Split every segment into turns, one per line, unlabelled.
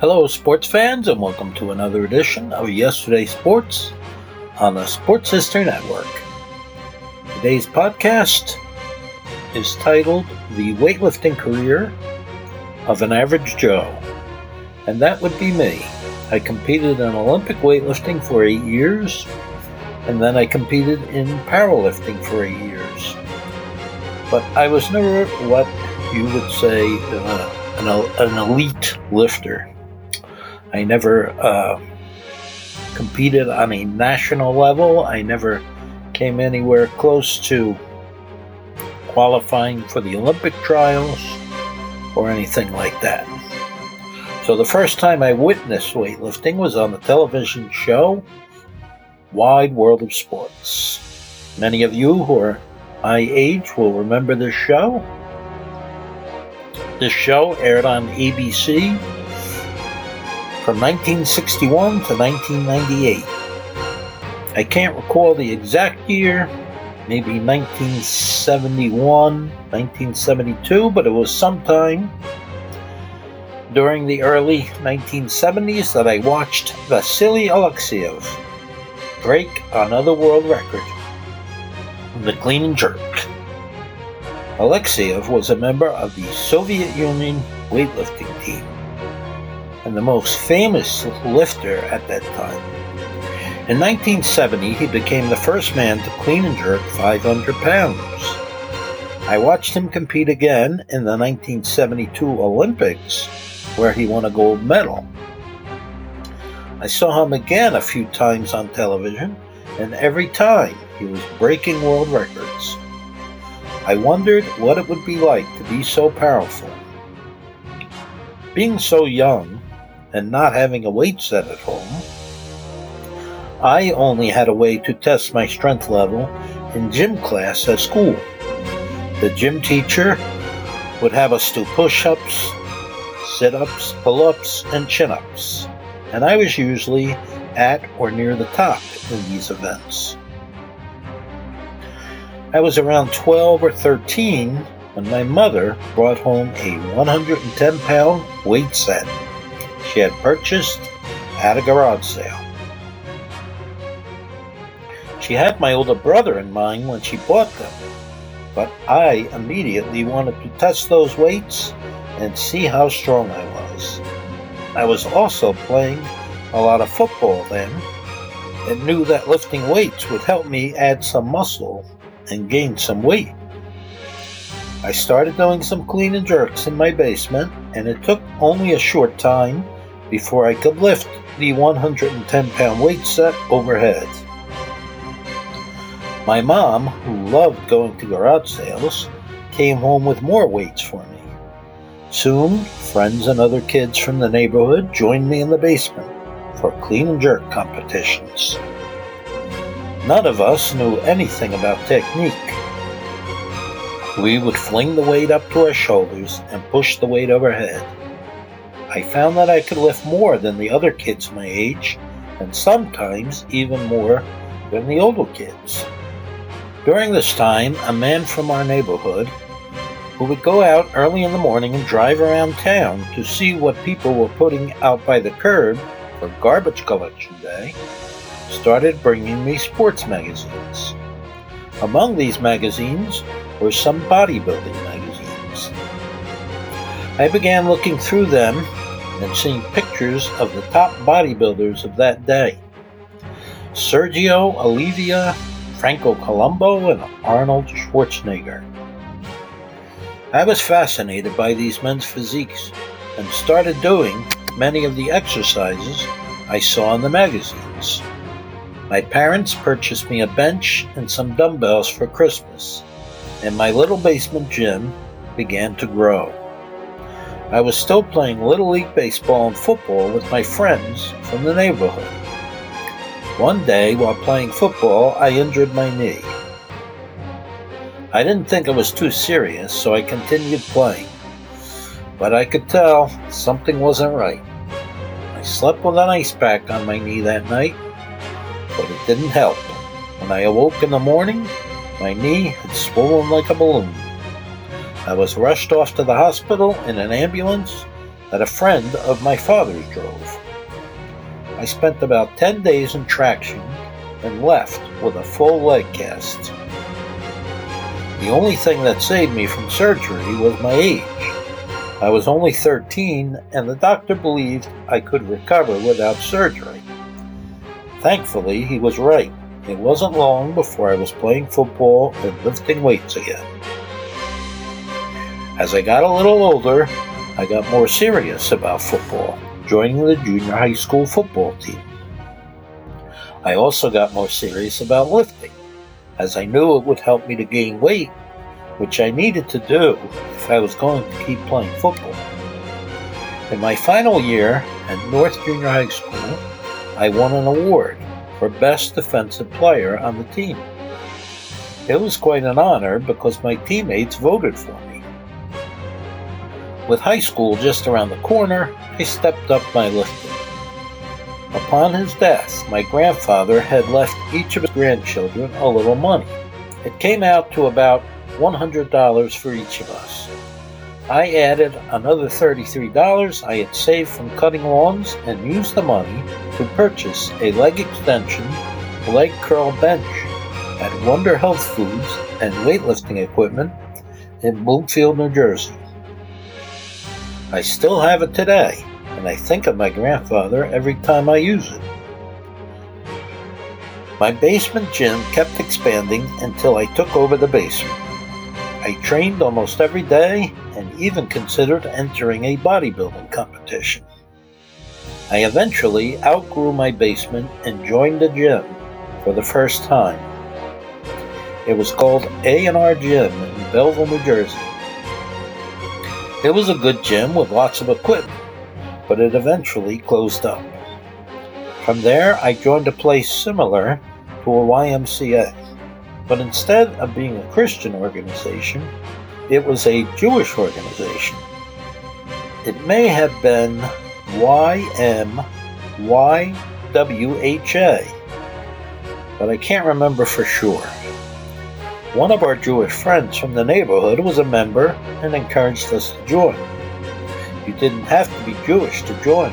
Hello, sports fans, and welcome to another edition of Yesterday Sports on the Sports History Network. Today's podcast is titled The Weightlifting Career of an Average Joe, and that would be me. I competed in Olympic weightlifting for eight years, and then I competed in powerlifting for eight years. But I was never what you would say uh, an, an elite lifter. I never uh, competed on a national level. I never came anywhere close to qualifying for the Olympic trials or anything like that. So the first time I witnessed weightlifting was on the television show Wide World of Sports. Many of you who are my age will remember this show. This show aired on ABC from 1961 to 1998. I can't recall the exact year, maybe 1971, 1972, but it was sometime during the early 1970s that I watched Vasily Alexeyev break another world record the clean jerk. Alexeyev was a member of the Soviet Union weightlifting team and the most famous lifter at that time. In 1970, he became the first man to clean and jerk 500 pounds. I watched him compete again in the 1972 Olympics, where he won a gold medal. I saw him again a few times on television, and every time he was breaking world records. I wondered what it would be like to be so powerful. Being so young, and not having a weight set at home, I only had a way to test my strength level in gym class at school. The gym teacher would have us do push ups, sit ups, pull ups, and chin ups, and I was usually at or near the top in these events. I was around 12 or 13 when my mother brought home a 110 pound weight set she had purchased at a garage sale. She had my older brother in mind when she bought them, but I immediately wanted to test those weights and see how strong I was. I was also playing a lot of football then and knew that lifting weights would help me add some muscle and gain some weight. I started doing some clean and jerks in my basement, and it took only a short time before I could lift the 110 pound weight set overhead. My mom, who loved going to garage sales, came home with more weights for me. Soon, friends and other kids from the neighborhood joined me in the basement for clean and jerk competitions. None of us knew anything about technique. We would fling the weight up to our shoulders and push the weight overhead. I found that I could lift more than the other kids my age, and sometimes even more than the older kids. During this time, a man from our neighborhood who would go out early in the morning and drive around town to see what people were putting out by the curb for garbage collection day, started bringing me sports magazines. Among these magazines were some bodybuilding magazines. I began looking through them and seeing pictures of the top bodybuilders of that day. Sergio Oliva, Franco Columbu, and Arnold Schwarzenegger. I was fascinated by these men's physiques and started doing many of the exercises I saw in the magazines. My parents purchased me a bench and some dumbbells for Christmas, and my little basement gym began to grow. I was still playing Little League Baseball and football with my friends from the neighborhood. One day, while playing football, I injured my knee. I didn't think it was too serious, so I continued playing. But I could tell something wasn't right. I slept with an ice pack on my knee that night, but it didn't help. When I awoke in the morning, my knee had swollen like a balloon. I was rushed off to the hospital in an ambulance that a friend of my father's drove. I spent about 10 days in traction and left with a full leg cast. The only thing that saved me from surgery was my age. I was only 13, and the doctor believed I could recover without surgery. Thankfully, he was right. It wasn't long before I was playing football and lifting weights again. As I got a little older, I got more serious about football, joining the junior high school football team. I also got more serious about lifting, as I knew it would help me to gain weight, which I needed to do if I was going to keep playing football. In my final year at North Junior High School, I won an award for Best Defensive Player on the team. It was quite an honor because my teammates voted for me. With high school just around the corner, I stepped up my lifting. Upon his death, my grandfather had left each of his grandchildren a little money. It came out to about $100 for each of us. I added another $33 I had saved from cutting lawns and used the money to purchase a leg extension, leg curl bench at Wonder Health Foods and weightlifting equipment in Bloomfield, New Jersey. I still have it today, and I think of my grandfather every time I use it. My basement gym kept expanding until I took over the basement. I trained almost every day and even considered entering a bodybuilding competition. I eventually outgrew my basement and joined a gym for the first time. It was called A&R Gym in Belleville, New Jersey. It was a good gym with lots of equipment, but it eventually closed up. From there, I joined a place similar to a YMCA, but instead of being a Christian organization, it was a Jewish organization. It may have been YMYWHA, but I can't remember for sure. One of our Jewish friends from the neighborhood was a member and encouraged us to join. You didn't have to be Jewish to join,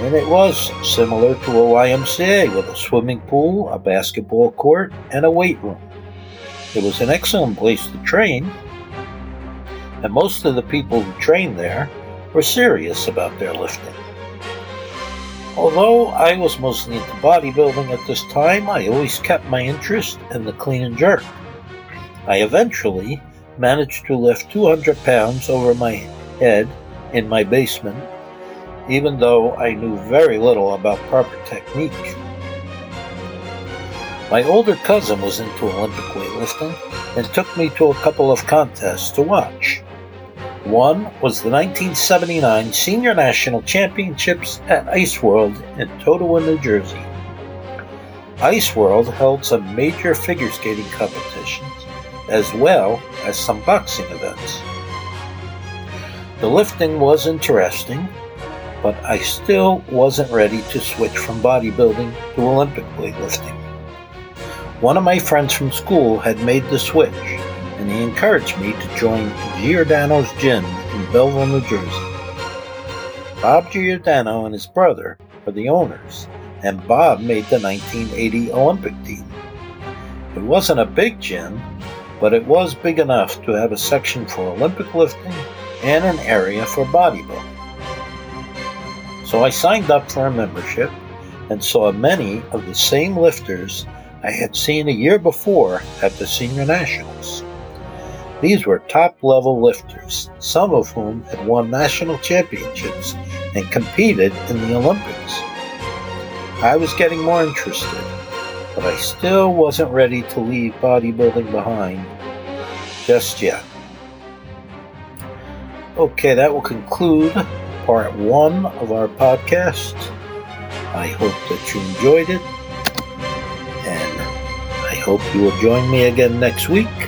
and it was similar to a YMCA with a swimming pool, a basketball court, and a weight room. It was an excellent place to train, and most of the people who trained there were serious about their lifting. Although I was mostly into bodybuilding at this time, I always kept my interest in the clean and jerk. I eventually managed to lift 200 pounds over my head in my basement, even though I knew very little about proper technique. My older cousin was into Olympic weightlifting and took me to a couple of contests to watch. One was the 1979 Senior National Championships at Ice World in Totowa, New Jersey. Ice World held some major figure skating competitions as well as some boxing events. The lifting was interesting, but I still wasn't ready to switch from bodybuilding to Olympic weightlifting. One of my friends from school had made the switch and he encouraged me to join Giordano's Gym in Belleville, New Jersey. Bob Giordano and his brother are the owners, and Bob made the 1980 Olympic team. It wasn't a big gym, but it was big enough to have a section for Olympic lifting and an area for bodybuilding. So I signed up for a membership and saw many of the same lifters I had seen a year before at the Senior Nationals. These were top level lifters, some of whom had won national championships and competed in the Olympics. I was getting more interested, but I still wasn't ready to leave bodybuilding behind just yet. Okay, that will conclude part one of our podcast. I hope that you enjoyed it, and I hope you will join me again next week